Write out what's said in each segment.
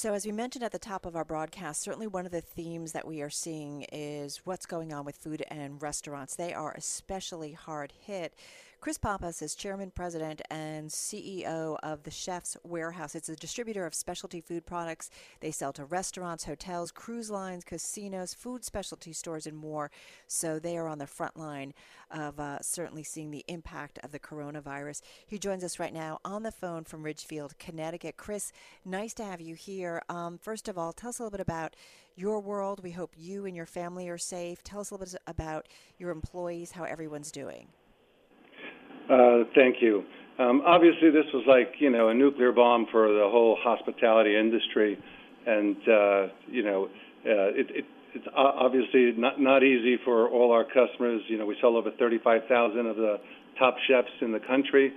So, as we mentioned at the top of our broadcast, certainly one of the themes that we are seeing is what's going on with food and restaurants. They are especially hard hit. Chris Pappas is chairman, president, and CEO of the Chef's Warehouse. It's a distributor of specialty food products. They sell to restaurants, hotels, cruise lines, casinos, food specialty stores, and more. So they are on the front line of uh, certainly seeing the impact of the coronavirus. He joins us right now on the phone from Ridgefield, Connecticut. Chris, nice to have you here. Um, first of all, tell us a little bit about your world. We hope you and your family are safe. Tell us a little bit about your employees, how everyone's doing. Uh, thank you. Um, obviously, this was like you know a nuclear bomb for the whole hospitality industry, and uh, you know uh, it, it, it's obviously not not easy for all our customers. You know, we sell over 35,000 of the top chefs in the country,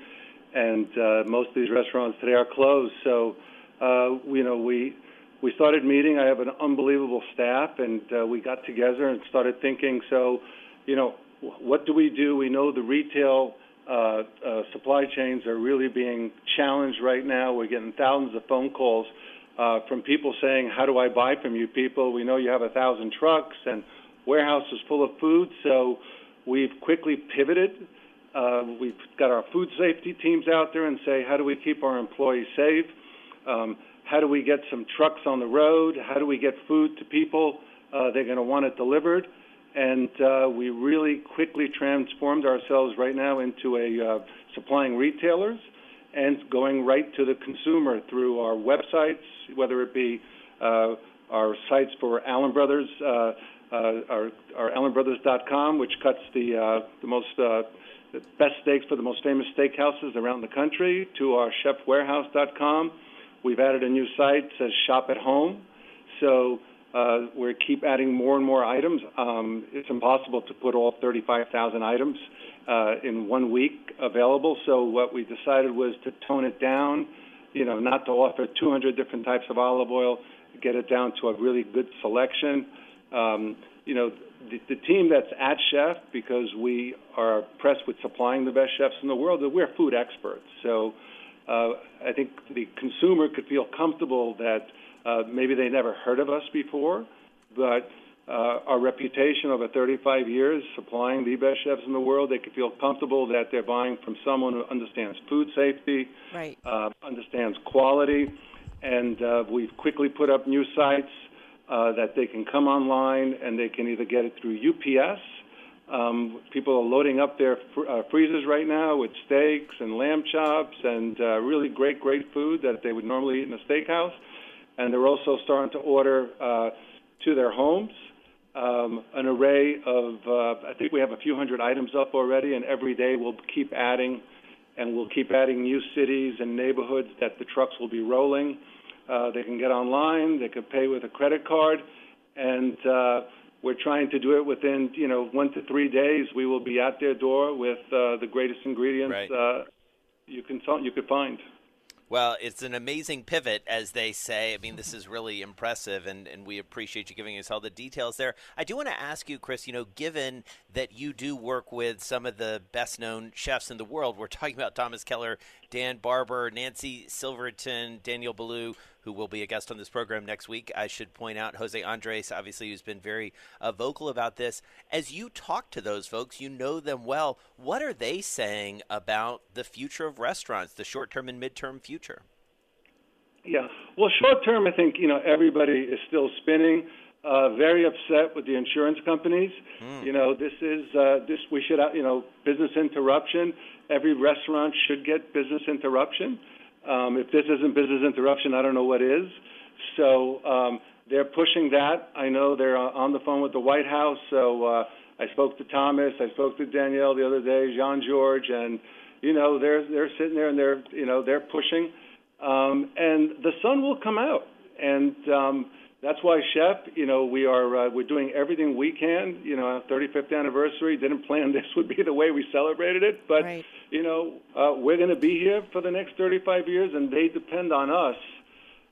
and uh, most of these restaurants today are closed. So, uh, you know, we we started meeting. I have an unbelievable staff, and uh, we got together and started thinking. So, you know, what do we do? We know the retail uh, uh, supply chains are really being challenged right now. We're getting thousands of phone calls uh, from people saying, "How do I buy from you people? We know you have a thousand trucks and warehouses full of food." So we've quickly pivoted. Uh, we've got our food safety teams out there and say, "How do we keep our employees safe? Um, how do we get some trucks on the road? How do we get food to people? Uh, they're going to want it delivered." And uh, we really quickly transformed ourselves right now into a uh, supplying retailers and going right to the consumer through our websites, whether it be uh, our sites for Allen Brothers, uh, uh, our, our AllenBrothers.com, which cuts the uh, the most the best steaks for the most famous steakhouses around the country, to our ChefWarehouse.com. We've added a new site says Shop at Home, so we keep adding more and more items. Um, it's impossible to put all 35,000 items uh, in one week available. So what we decided was to tone it down, you know, not to offer 200 different types of olive oil, get it down to a really good selection. Um, you know, the, team that's at Chef, because we are pressed with supplying the best chefs in the world, we're food experts. So uh, I think the consumer could feel comfortable that – uh, maybe they never heard of us before, but uh, our reputation over 35 years supplying the best chefs in the world, they can feel comfortable that they're buying from someone who understands food safety, right. uh, understands quality, and uh, we've quickly put up new sites uh, that they can come online and they can either get it through UPS. Um, people are loading up their fr- uh, freezers right now with steaks and lamb chops and uh, really great, great food that they would normally eat in a steakhouse and they're also starting to order uh, to their homes um, an array of, uh, I think we have a few hundred items up already, and every day we'll keep adding, and we'll keep adding new cities and neighborhoods that the trucks will be rolling. Uh, they can get online, they can pay with a credit card, and uh, we're trying to do it within, you know, one to three days. We will be at their door with uh, the greatest ingredients right. uh, you can you could find. Well, it's an amazing pivot, as they say. I mean, this is really impressive, and, and we appreciate you giving us all the details there. I do want to ask you, Chris, you know, given that you do work with some of the best known chefs in the world, we're talking about Thomas Keller, Dan Barber, Nancy Silverton, Daniel Boulud, who will be a guest on this program next week. I should point out Jose Andres, obviously, who's been very uh, vocal about this. As you talk to those folks, you know them well. What are they saying about the future of restaurants, the short term and midterm future? Yeah. Well, short term, I think you know everybody is still spinning. Uh, very upset with the insurance companies. Mm. You know, this is uh, this we should uh, you know business interruption. Every restaurant should get business interruption. Um, if this isn't business interruption, I don't know what is. So um, they're pushing that. I know they're on the phone with the White House. So uh, I spoke to Thomas. I spoke to Daniel the other day, Jean-Georges, and you know they're they're sitting there and they're you know they're pushing, um, and the sun will come out. And um, that's why Shep, you know, we are uh, we're doing everything we can. You know, our 35th anniversary didn't plan this would be the way we celebrated it, but Right. you know, uh, we're going to be here for the next 35 years, and they depend on us.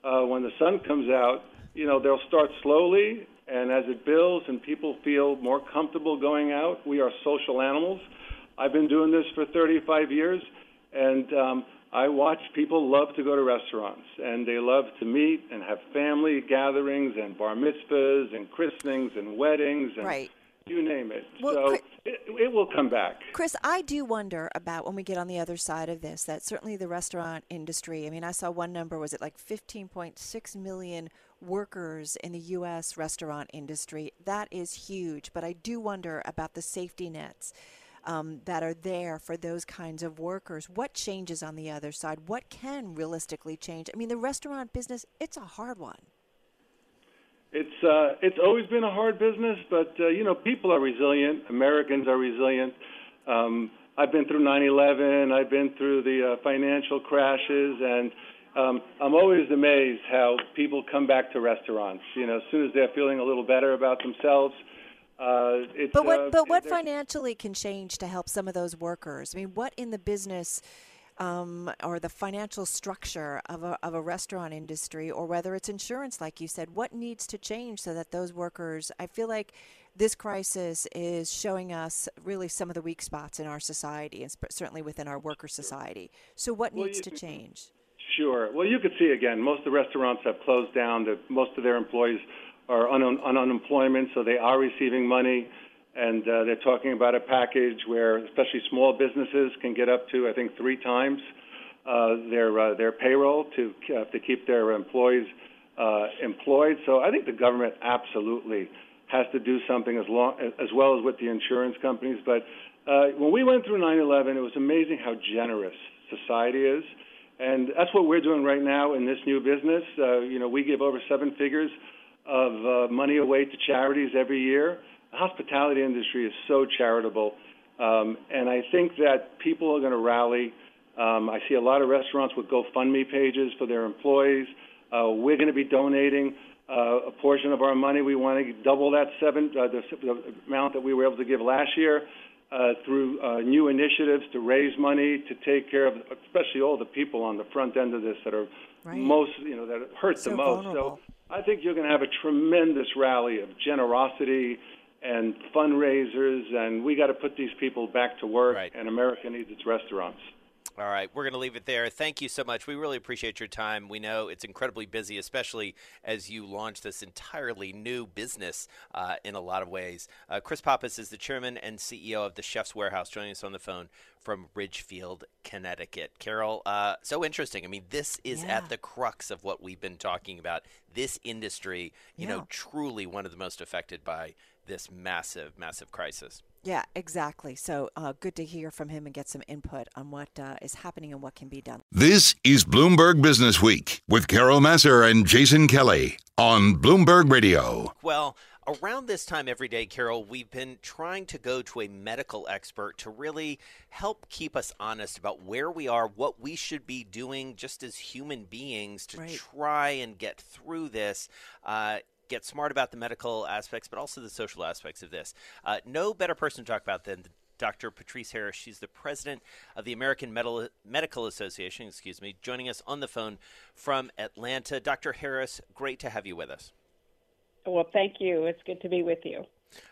Uh, when the sun comes out, you know, they'll start slowly, and as it builds and people feel more comfortable going out, we are social animals. I've been doing this for 35 years, and um, I watch people love to go to restaurants, and they love to meet and have family gatherings and bar mitzvahs and christenings and weddings and Right. you name it. Well, so Chris- it, it will come back. Chris, I do wonder about when we get on the other side of this, that certainly the restaurant industry, I mean, I saw one number, was it like 15.6 million workers in the U.S. restaurant industry? That is huge, but I do wonder about the safety nets. Um, that are there for those kinds of workers. What changes on the other side? What can realistically change? I mean, the restaurant business, it's a hard one. It's uh, it's always been a hard business, but uh, you know people are resilient. Americans are resilient. Um, I've been through 9/11. I've been through the uh, financial crashes, and um, I'm always amazed how people come back to restaurants. You know, as soon as they're feeling a little better about themselves. Uh, it's, But what uh, but what financially can change to help some of those workers? I mean, what in the business um, or the financial structure of a of a restaurant industry, or whether it's insurance, like you said, what needs to change so that those workers? I feel like this crisis is showing us really some of the weak spots in our society, and certainly within our worker society. So, what Well, needs you- to change? Sure. Well, you could see again, most of the restaurants have closed down. The, most of their employees are on, on unemployment, so they are receiving money. And uh, they're talking about a package where, especially small businesses, can get up to I think three times uh, their uh, their payroll to uh, to keep their employees uh, employed. So I think the government absolutely has to do something as long as well as with the insurance companies. But uh, when we went through 9/11, it was amazing how generous society is. And that's what we're doing right now in this new business. Uh, you know, we give over seven figures of uh, money away to charities every year. The hospitality industry is so charitable, um, and I think that people are going to rally. Um, I see a lot of restaurants with GoFundMe pages for their employees. Uh, we're going to be donating uh, a portion of our money. We want to double that seven uh, the, the amount that we were able to give last year uh, through uh, new initiatives to raise money to take care of, especially all the people on the front end of this that are Right. most, you know, that hurt So the most. vulnerable. So I think you're going to have a tremendous rally of generosity and fundraisers, and we got to put these people back to work. Right. And America needs its restaurants. All right, we're going to leave it there. Thank you so much. We really appreciate your time. We know it's incredibly busy, especially as you launch this entirely new business uh, in a lot of ways. Uh, Chris Pappas is the chairman and CEO of the Chef's Warehouse, joining us on the phone from Ridgefield, Connecticut. Carol, uh, so interesting. I mean, this is Yeah. at the crux of what we've been talking about. This industry, you Yeah. know, truly one of the most affected by this massive, massive crisis. Yeah, exactly. So, uh, good to hear from him and get some input on what uh, is happening and what can be done. This is Bloomberg Business Week with Carol Massar and Jason Kelly on Bloomberg Radio. Well, around this time every day, Carol, we've been trying to go to a medical expert to really help keep us honest about where we are, what we should be doing just as human beings to Right. try and get through this. Uh, Get smart about the medical aspects, but also the social aspects of this. Uh, no better person to talk about than Dr. Patrice Harris. She's the president of the American Medal- Medical Association, excuse me, joining us on the phone from Atlanta. Dr. Harris, great to have you with us. Well, thank you. It's good to be with you.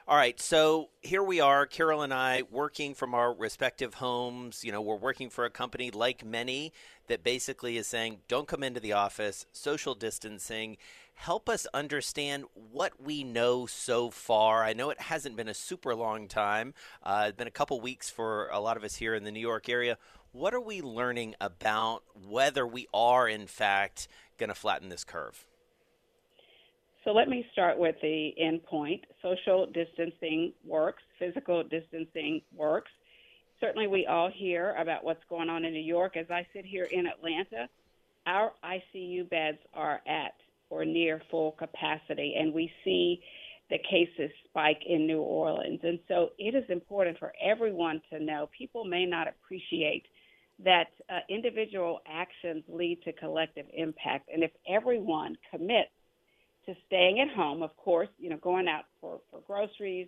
All right, so here we are, Carol and I, working from our respective homes. You know, we're working for a company like many that basically is saying, don't come into the office, social distancing. Help us understand what we know so far. I know it hasn't been a super long time, uh, it's been a couple weeks for a lot of us here in the New York area. What are we learning about whether we are, in fact, going to flatten this curve? So let me start with the end point. Social distancing works, physical distancing works. Certainly, we all hear about what's going on in New York. As I sit here in Atlanta, our ICU beds are at or near full capacity, and we see the cases spike in New Orleans. And so it is important for everyone to know people may not appreciate that uh, individual actions lead to collective impact. And if everyone commits to staying at home, of course, you know, going out for, for groceries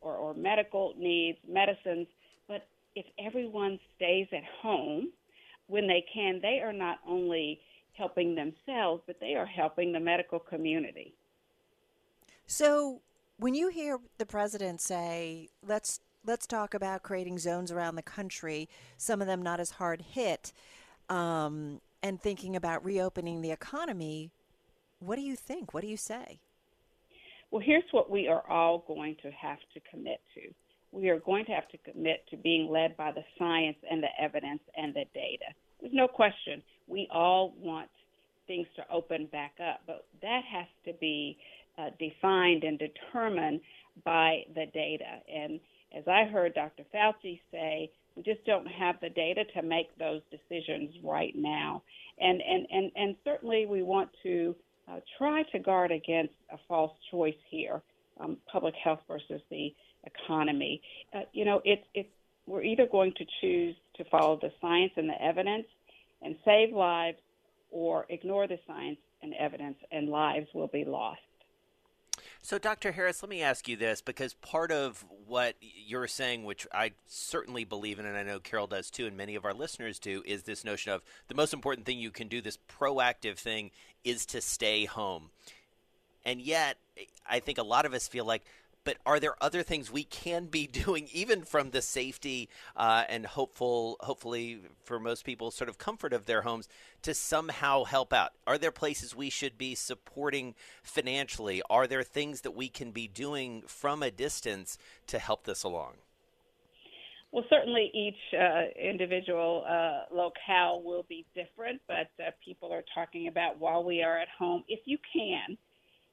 or, or medical needs, medicines. But if everyone stays at home when they can, they are not only helping themselves, but they are helping the medical community. So, when you hear the president say, "Let's let's talk about creating zones around the country, some of them not as hard hit," um, and thinking about reopening the economy, what do you think? What do you say? Well, here's what we are all going to have to commit to. We are going to have to commit to being led by the science and the evidence and the data. There's no question. We all want things to open back up, but that has to be uh, defined and determined by the data. And as I heard Dr. Fauci say, we just don't have the data to make those decisions right now. And and and, and certainly we want to uh, try to guard against a false choice here, um, public health versus the economy. Uh, you know, it's it's we're either going to choose to follow the science and the evidence and save lives, or ignore the science and evidence, and lives will be lost. So, Dr. Harris, let me ask you this because part of what you're saying, which I certainly believe in, and I know Carol does too, and many of our listeners do, is this notion of the most important thing you can do, this proactive thing, is to stay home. And yet, I think a lot of us feel like but are there other things we can be doing, even from the safety uh, and hopeful, hopefully for most people, sort of comfort of their homes, to somehow help out? Are there places we should be supporting financially? Are there things that we can be doing from a distance to help this along? Well, certainly each uh, individual uh, locale will be different, but uh, people are talking about while we are at home, if you can,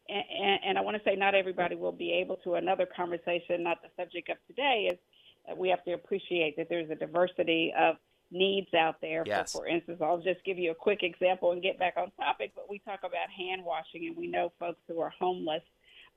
and, and I want to say not everybody will be able to. Another conversation, not the subject of today, is that we have to appreciate that there's a diversity of needs out there. Yes. For, for instance, I'll just give you a quick example and get back on topic. But we talk about hand washing, and we know folks who are homeless,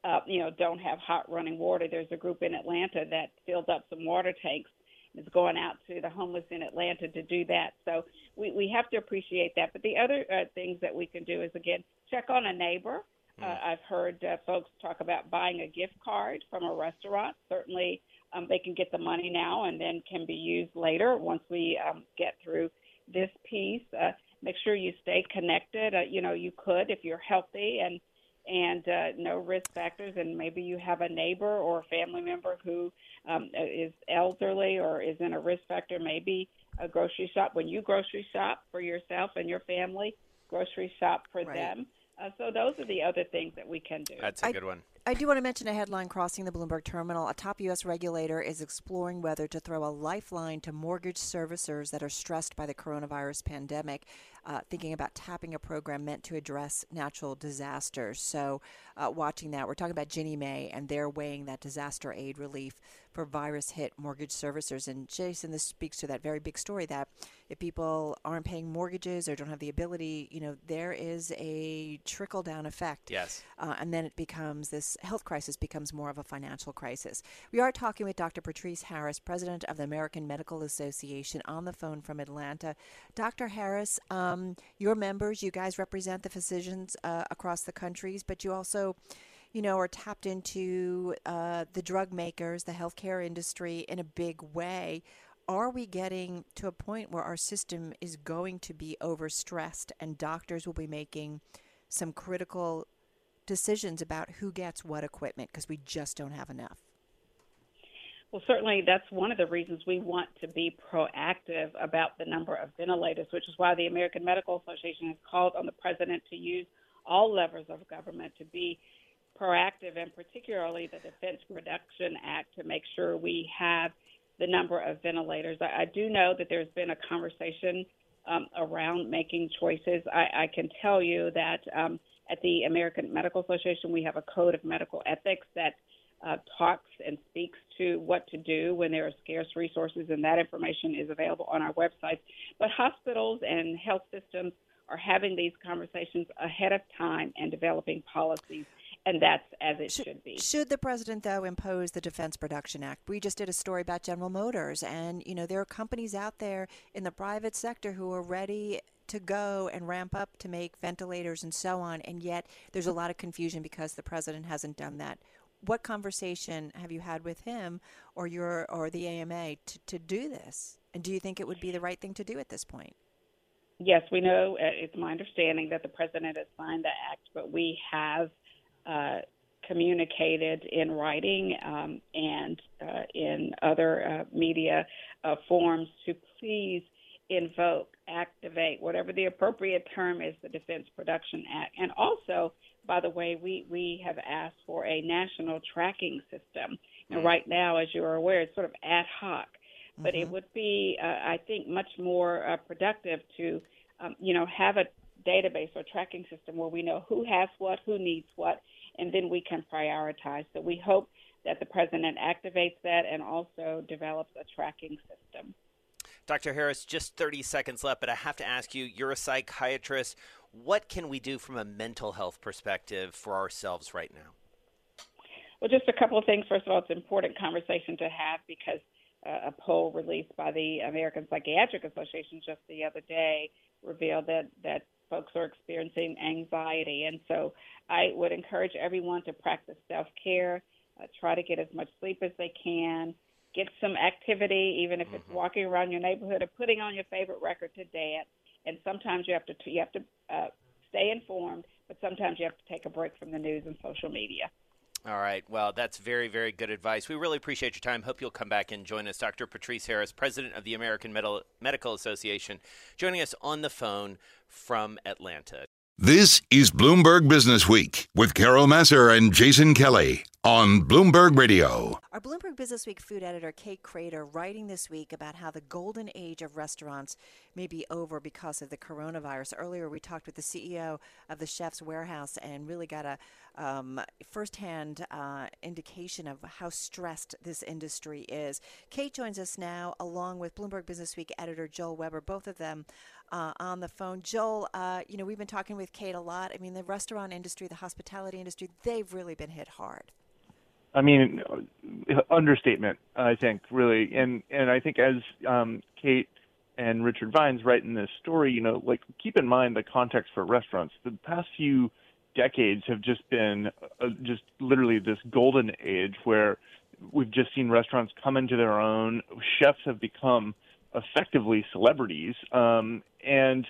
uh, you know, don't have hot running water. There's a group in Atlanta that filled up some water tanks and is going out to the homeless in Atlanta to do that. So we we have to appreciate that. But the other uh, things that we can do is again check on a neighbor. Uh, mm. I've heard uh, folks talk about buying a gift card from a restaurant. Certainly, um, they can get the money now and then can be used later once we um, get through this piece. Uh, make sure you stay connected. Uh, you know, you could if you're healthy and and uh, no risk factors, and maybe you have a neighbor or a family member who um, is elderly or is in a risk factor. Maybe a grocery shop. When you grocery shop for yourself and your family, grocery shop for right. them. Uh, so those are the other things that we can do. That's a I, good one. I do want to mention a headline crossing the Bloomberg terminal. A top U.S. regulator is exploring whether to throw a lifeline to mortgage servicers that are stressed by the coronavirus pandemic uh, thinking about tapping a program meant to address natural disasters. So, uh, watching that, we're talking about Ginnie Mae, and they're weighing that disaster aid relief for virus hit mortgage servicers. And Jason, this speaks to that very big story that if people aren't paying mortgages or don't have the ability, you know, there is a trickle down effect. Yes. Uh, and then it becomes this health crisis becomes more of a financial crisis. We are talking with Dr. Patrice Harris, president of the American Medical Association, on the phone from Atlanta. Dr. Harris, um, your members, you guys represent the physicians uh, across the countries, but you also you know, are tapped into uh, the drug makers, the healthcare industry in a big way. Are we getting to a point where our system is going to be overstressed and doctors will be making some critical decisions about who gets what equipment because we just don't have enough? Well, certainly that's one of the reasons we want to be proactive about the number of ventilators, which is why the American Medical Association has called on the president to use all levers of government to be proactive, and particularly the Defense Production Act to make sure we have the number of ventilators. I, I do know that there's been a conversation um, around making choices. I, I, can tell you that um, at the American Medical Association, we have a code of medical ethics that uh, talks and speaks to what to do when there are scarce resources, and that information is available on our website. But hospitals and health systems are having these conversations ahead of time and developing policies and that's as it should, should, be. Should the president though impose the Defense Production Act? We just did a story about General Motors, and you know there are companies out there in the private sector who are ready to go and ramp up to make ventilators and so on, and yet there's a lot of confusion because the president hasn't done that. What conversation have you had with him or your or the AMA to, to do this? And do you think it would be the right thing to do at this point? Yes, we know. Uh, it's my understanding that the president has signed the act, but we have uh, communicated in writing um, and uh, in other uh, media uh, forms to please invoke, activate, whatever the appropriate term is, the Defense Production Act. And also, by the way, we, we have asked for a national tracking system. And mm-hmm. right now, as you are aware, it's sort of ad hoc. But mm-hmm. it would be, uh, I think, much more uh, productive to, um, you know, have a database or tracking system where we know who has what, who needs what, and then we can prioritize. So we hope that the president activates that and also develops a tracking system. Dr. Harris, just 30 seconds left, but I have to ask you you're a psychiatrist. What can we do from a mental health perspective for ourselves right now? Well, just a couple of things. First of all, it's an important conversation to have because uh, a poll released by the American Psychiatric Association just the other day revealed that, that folks are experiencing anxiety. And so I would encourage everyone to practice self care, uh, try to get as much sleep as they can, get some activity, even if it's mm-hmm. walking around your neighborhood or putting on your favorite record to dance. And sometimes you have to you have to uh, stay informed, but sometimes you have to take a break from the news and social media. All right. Well, that's very, very good advice. We really appreciate your time. Hope you'll come back and join us. Dr. Patrice Harris, president of the American Medical Association, joining us on the phone from Atlanta. This is Bloomberg Business Week with Carol Massar and Jason Kelly on Bloomberg Radio. Our Bloomberg Business Week food editor, Kate Krader, writing this week about how the golden age of restaurants may be over because of the coronavirus. Earlier, we talked with the CEO of the Chef's Warehouse and really got a um, firsthand uh, indication of how stressed this industry is. Kate joins us now, along with Bloomberg Business Week editor Joel Weber, both of them uh, on the phone. Joel, uh, you know, we've been talking with Kate a lot. I mean, the restaurant industry, the hospitality industry, they've really been hit hard. I mean, understatement, I think, really. And and I think as um, Kate and Richard Vines write in this story, you know, like keep in mind the context for restaurants. The past few decades have just been uh, just literally this golden age where we've just seen restaurants come into their own. Chefs have become effectively celebrities, um, and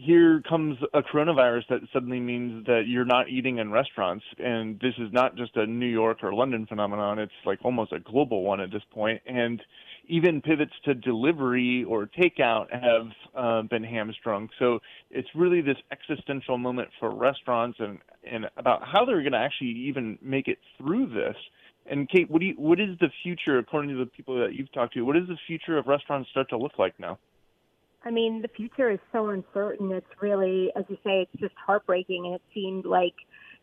here comes a coronavirus that suddenly means that you're not eating in restaurants. And this is not just a New York or London phenomenon, it's like almost a global one at this point. And even pivots to delivery or takeout have uh, been hamstrung. So it's really this existential moment for restaurants and, and about how they're going to actually even make it through this. And Kate, what do you, what is the future, according to the people that you've talked to, what does the future of restaurants start to look like now? I mean, the future is so uncertain. It's really, as you say, it's just heartbreaking. And it seemed like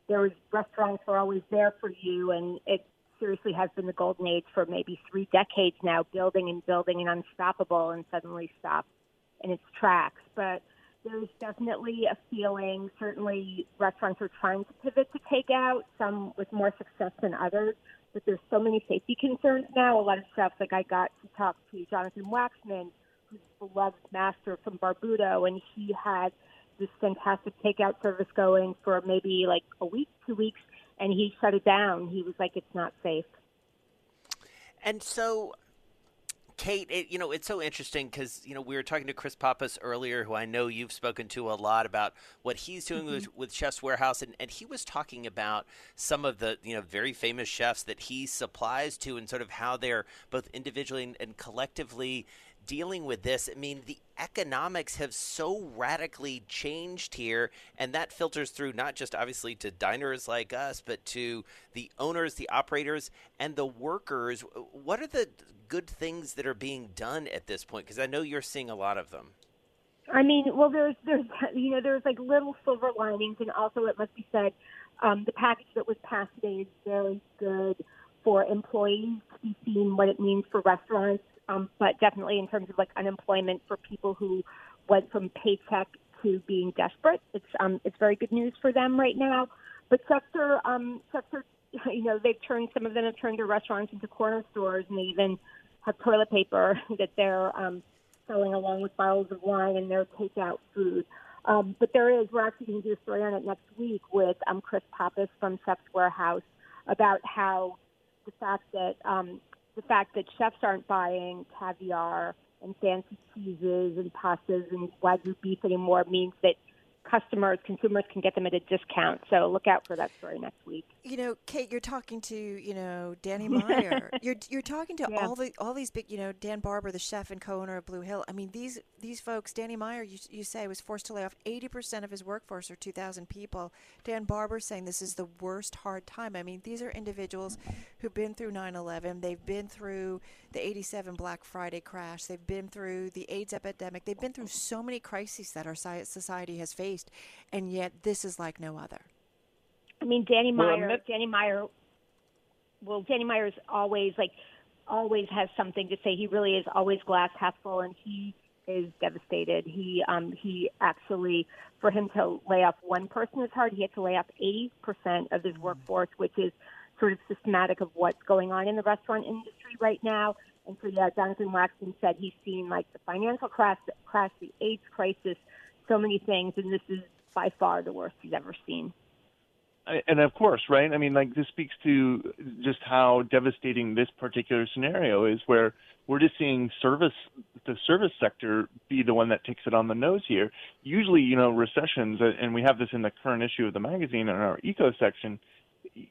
there was restaurants were always there for you, and it seriously has been the golden age for maybe three decades now, building and building and unstoppable, and suddenly stopped in its tracks. But there's definitely a feeling. Certainly, restaurants are trying to pivot to takeout, some with more success than others. But there's so many safety concerns now. A lot of chefs, like I got to talk to Jonathan Waxman who's a beloved master from Barbuto, and he had this fantastic takeout service going for maybe like a week, two weeks, and he shut it down. He was like, "It's not safe." And so, Kate, it, you know, it's so interesting because you know we were talking to Chris Pappas earlier, who I know you've spoken to a lot about what he's doing mm-hmm. with, with Chef's Warehouse, and, and he was talking about some of the you know very famous chefs that he supplies to, and sort of how they're both individually and, and collectively dealing with this, I mean, the economics have so radically changed here, and that filters through not just obviously to diners like us, but to the owners, the operators, and the workers. What are the good things that are being done at this point? Because I know you're seeing a lot of them. I mean, well, there's there's you know there's like little silver linings, and also it must be said, um, the package that was passed today is very good for employees to be seeing what it means for restaurants um, but definitely in terms of like unemployment for people who went from paycheck to being desperate. It's um, it's very good news for them right now. But are um, are you know they've turned some of them have turned their restaurants into corner stores and they even have toilet paper that they're um, selling along with bottles of wine and their takeout food. Um, but there is, we're actually going to do a story on it next week with um, Chris Pappas from Chef's Warehouse about how the fact that um, the fact that chefs aren't buying caviar and fancy cheeses and pastas and wagyu beef anymore means that customers, consumers can get them at a discount. So look out for that story next week. You know, Kate, you're talking to you know Danny Meyer. you're you're talking to yeah. all the all these big you know Dan Barber, the chef and co-owner of Blue Hill. I mean these these folks. Danny Meyer, you you say was forced to lay off 80 percent of his workforce or 2,000 people. Dan Barber saying this is the worst hard time. I mean these are individuals who've been through 9/11. They've been through the 87 Black Friday crash. They've been through the AIDS epidemic. They've been through so many crises that our society has faced, and yet this is like no other. I mean, Danny Meyer. Well, Danny Meyer. Well, Danny Meyer's always like always has something to say. He really is always glass half full, and he is devastated. He um, he actually for him to lay off one person is hard. He had to lay off eighty percent of his mm. workforce, which is sort of systematic of what's going on in the restaurant industry right now. And so, yeah, Jonathan Waxman said he's seen like the financial crash, crash, the AIDS crisis, so many things, and this is by far the worst he's ever seen and of course, right? I mean, like this speaks to just how devastating this particular scenario is, where we're just seeing service, the service sector, be the one that takes it on the nose here. Usually, you know, recessions, and we have this in the current issue of the magazine in our eco section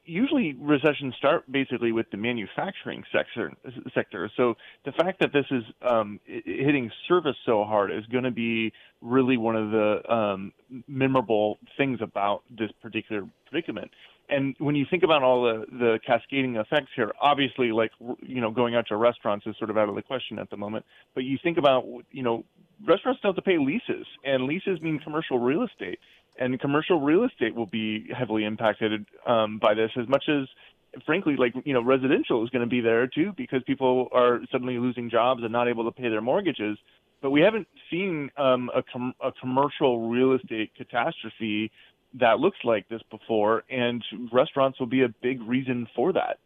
usually recessions start basically with the manufacturing sector. Sector. So the fact that this is um, hitting service so hard is going to be really one of the um, memorable things about this particular predicament. And when you think about all the, the cascading effects here, obviously, like you know, going out to restaurants is sort of out of the question at the moment. But you think about you know, restaurants still have to pay leases, and leases mean commercial real estate and commercial real estate will be heavily impacted um, by this as much as frankly like you know residential is going to be there too because people are suddenly losing jobs and not able to pay their mortgages but we haven't seen um, a, com- a commercial real estate catastrophe that looks like this before and restaurants will be a big reason for that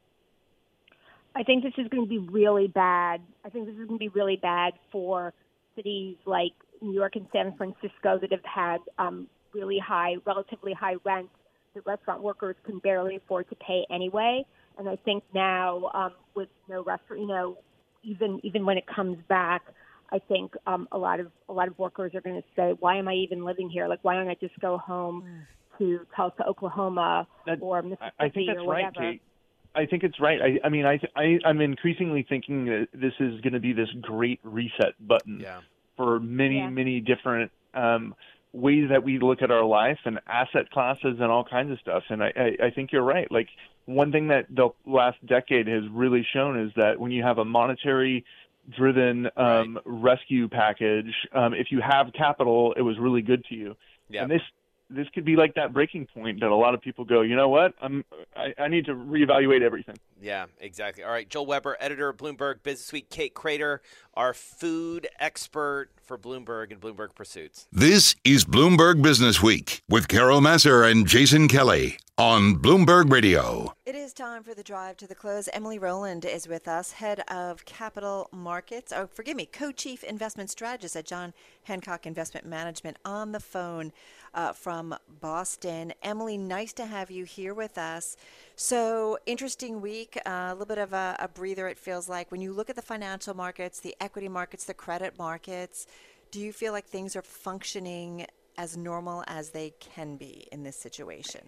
I think this is going to be really bad. I think this is going to be really bad for cities like New York and San Francisco that have had um, really high, relatively high rents that restaurant workers can barely afford to pay anyway. And I think now um, with no restaurant, you know, even even when it comes back, I think um, a lot of a lot of workers are going to say, "Why am I even living here? Like, why don't I just go home mm. to Tulsa, Oklahoma, that, or Mississippi I think that's or whatever?" Right, Kate. I think it's right. I, I mean, I, I, I'm increasingly thinking that this is going to be this great reset button yeah. for many, yeah. many different um, ways that we look at our life and asset classes and all kinds of stuff. And I, I, I think you're right. Like one thing that the last decade has really shown is that when you have a monetary driven um, right. rescue package, um, if you have capital, it was really good to you. Yep. And this this could be like that breaking point that a lot of people go, you know what, I'm I, I need to reevaluate everything. Yeah, exactly. All right, Joel Weber, editor of Bloomberg Business Week, Kate Krader, our food expert for Bloomberg and Bloomberg Pursuits. This is Bloomberg Business Week with Carol Massar and Jason Kelly on Bloomberg Radio. It is time for the drive to the close. Emily Roland is with us, head of capital markets. Oh, forgive me, co chief investment strategist at John Hancock Investment Management on the phone uh, from Boston. Emily, nice to have you here with us. So, interesting week, uh, a little bit of a, a breather, it feels like. When you look at the financial markets, the equity markets, the credit markets, do you feel like things are functioning as normal as they can be in this situation?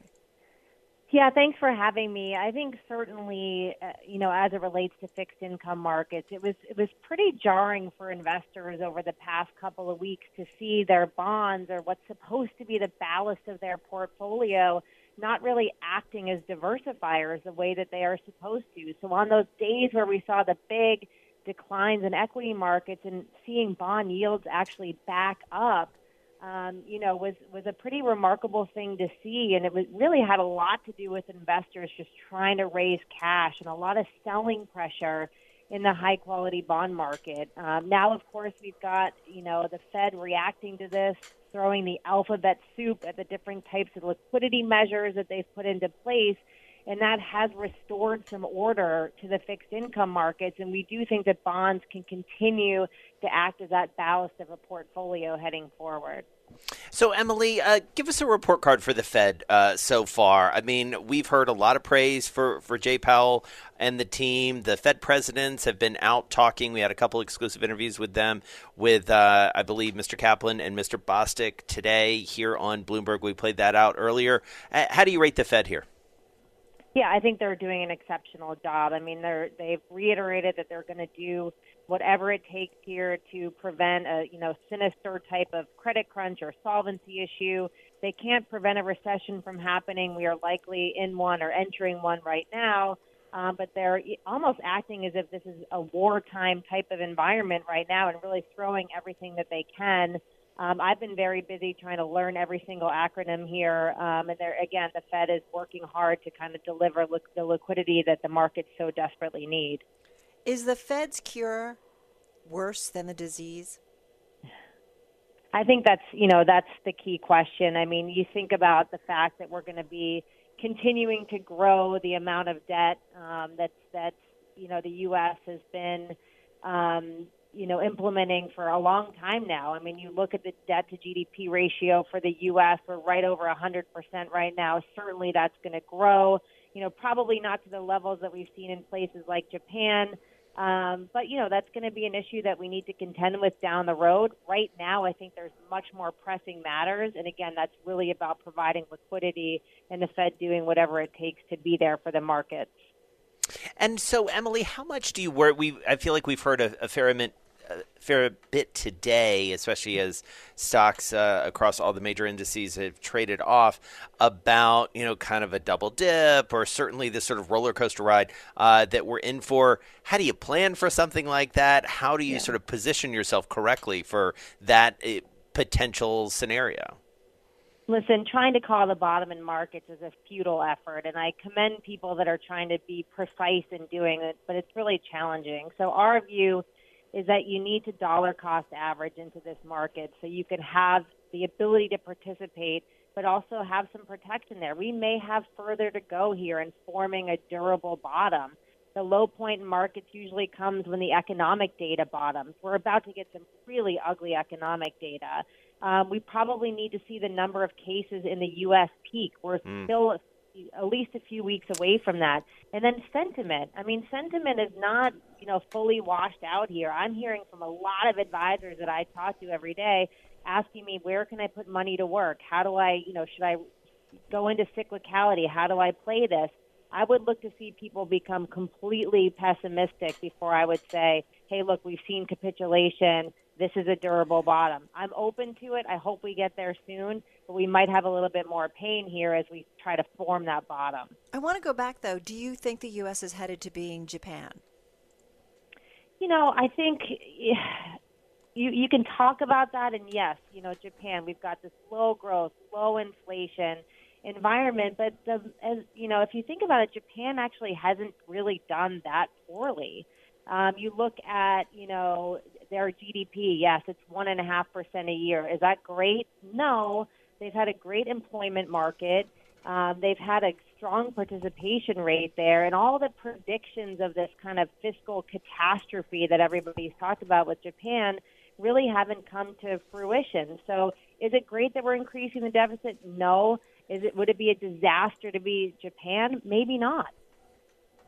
Yeah, thanks for having me. I think certainly, uh, you know, as it relates to fixed income markets, it was it was pretty jarring for investors over the past couple of weeks to see their bonds or what's supposed to be the ballast of their portfolio not really acting as diversifiers the way that they are supposed to. So on those days where we saw the big declines in equity markets and seeing bond yields actually back up, um, you know, was was a pretty remarkable thing to see, and it was, really had a lot to do with investors just trying to raise cash and a lot of selling pressure in the high quality bond market. Um, now, of course, we've got you know the Fed reacting to this, throwing the alphabet soup at the different types of liquidity measures that they've put into place. and that has restored some order to the fixed income markets. And we do think that bonds can continue to act as that ballast of a portfolio heading forward. So, Emily, uh, give us a report card for the Fed uh, so far. I mean, we've heard a lot of praise for, for Jay Powell and the team. The Fed presidents have been out talking. We had a couple exclusive interviews with them, with, uh, I believe, Mr. Kaplan and Mr. Bostic today here on Bloomberg. We played that out earlier. Uh, how do you rate the Fed here? Yeah, I think they're doing an exceptional job. I mean, they're they've reiterated that they're going to do whatever it takes here to prevent a you know sinister type of credit crunch or solvency issue. They can't prevent a recession from happening. We are likely in one or entering one right now. Um, but they're almost acting as if this is a wartime type of environment right now and really throwing everything that they can um, I've been very busy trying to learn every single acronym here, um, and there again, the Fed is working hard to kind of deliver li- the liquidity that the markets so desperately need. Is the Fed's cure worse than the disease? I think that's you know that's the key question. I mean, you think about the fact that we're going to be continuing to grow the amount of debt um, that's that's you know the U.S. has been um, you know, implementing for a long time now. I mean, you look at the debt to GDP ratio for the U.S., we're right over 100% right now. Certainly that's going to grow, you know, probably not to the levels that we've seen in places like Japan. Um, but, you know, that's going to be an issue that we need to contend with down the road. Right now, I think there's much more pressing matters. And again, that's really about providing liquidity and the Fed doing whatever it takes to be there for the markets. And so, Emily, how much do you work? We I feel like we've heard a, a fair amount a fair bit today, especially as stocks uh, across all the major indices have traded off, about you know kind of a double dip or certainly this sort of roller coaster ride uh, that we're in for. How do you plan for something like that? How do you yeah. sort of position yourself correctly for that uh, potential scenario? Listen, trying to call the bottom in markets is a futile effort, and I commend people that are trying to be precise in doing it, but it's really challenging. So, our view is that you need to dollar cost average into this market so you can have the ability to participate, but also have some protection there. We may have further to go here in forming a durable bottom. The low point in markets usually comes when the economic data bottoms. We're about to get some really ugly economic data. Um, we probably need to see the number of cases in the U.S. peak. We're mm. still at least a few weeks away from that. And then sentiment. I mean, sentiment is not, you know, fully washed out here. I'm hearing from a lot of advisors that I talk to every day asking me, where can I put money to work? How do I, you know, should I go into cyclicality? How do I play this? I would look to see people become completely pessimistic before I would say, hey, look, we've seen capitulation this is a durable bottom. I'm open to it. I hope we get there soon, but we might have a little bit more pain here as we try to form that bottom. I want to go back though. Do you think the U.S. is headed to being Japan? You know, I think you you can talk about that, and yes, you know, Japan. We've got this low growth, low inflation environment, but the, as you know, if you think about it, Japan actually hasn't really done that poorly. Um, you look at, you know, their GDP. Yes, it's one and a half percent a year. Is that great? No. They've had a great employment market. Um, they've had a strong participation rate there, and all the predictions of this kind of fiscal catastrophe that everybody's talked about with Japan really haven't come to fruition. So, is it great that we're increasing the deficit? No. Is it would it be a disaster to be Japan? Maybe not.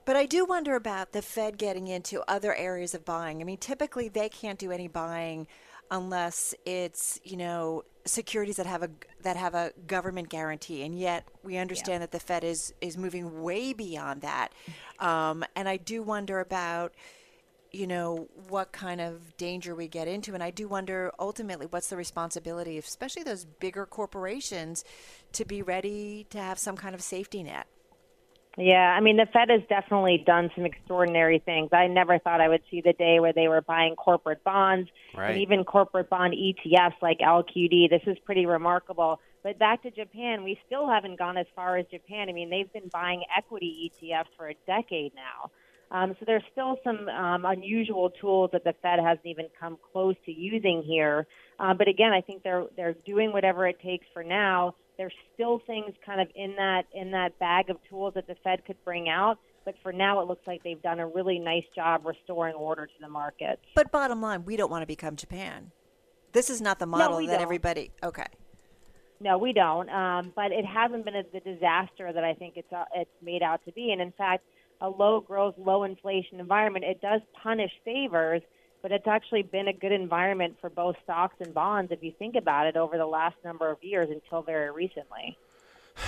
But I do wonder about the Fed getting into other areas of buying. I mean, typically they can't do any buying unless it's you know securities that have a that have a government guarantee, and yet we understand yeah. that the Fed is is moving way beyond that. Um, and I do wonder about you know what kind of danger we get into, and I do wonder ultimately what's the responsibility, especially those bigger corporations, to be ready to have some kind of safety net. Yeah, I mean, the Fed has definitely done some extraordinary things. I never thought I would see the day where they were buying corporate bonds right. and even corporate bond ETFs like LQD. This is pretty remarkable. But back to Japan, we still haven't gone as far as Japan. I mean, they've been buying equity ETFs for a decade now. Um, so there's still some um, unusual tools that the Fed hasn't even come close to using here. Uh, but again, I think they're they're doing whatever it takes for now There's still things kind of in that in that bag of tools that the Fed could bring out. But for now, it looks like they've done a really nice job restoring order to the market. But bottom line, we don't want to become Japan. This is not the model no, that don't. everybody. Okay. No, we don't. Um, but it hasn't been a, the disaster that I think it's uh, it's made out to be. And in fact, a low growth, low inflation environment, it does punish savers, but it's actually been a good environment for both stocks and bonds if you think about it over the last number of years until very recently.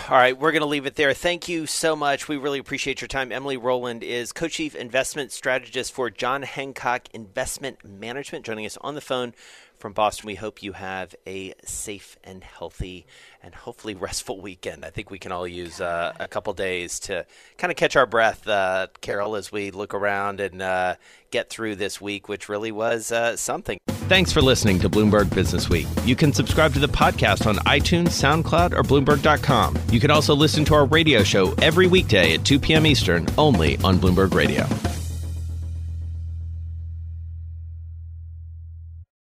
All right, we're going to leave it there. Thank you so much. We really appreciate your time. Emily Roland is co chief investment strategist for John Hancock Investment Management, joining us on the phone from Boston. We hope you have a safe and healthy and hopefully restful weekend. I think we can all use uh, a couple days to kind of catch our breath, uh, Carol, as we look around and uh, get through this week, which really was uh, something. Thanks for listening to Bloomberg Businessweek. You can subscribe to the podcast on iTunes, SoundCloud, or Bloomberg.com. You can also listen to our radio show every weekday at 2 p.m. Eastern, only on Bloomberg Radio.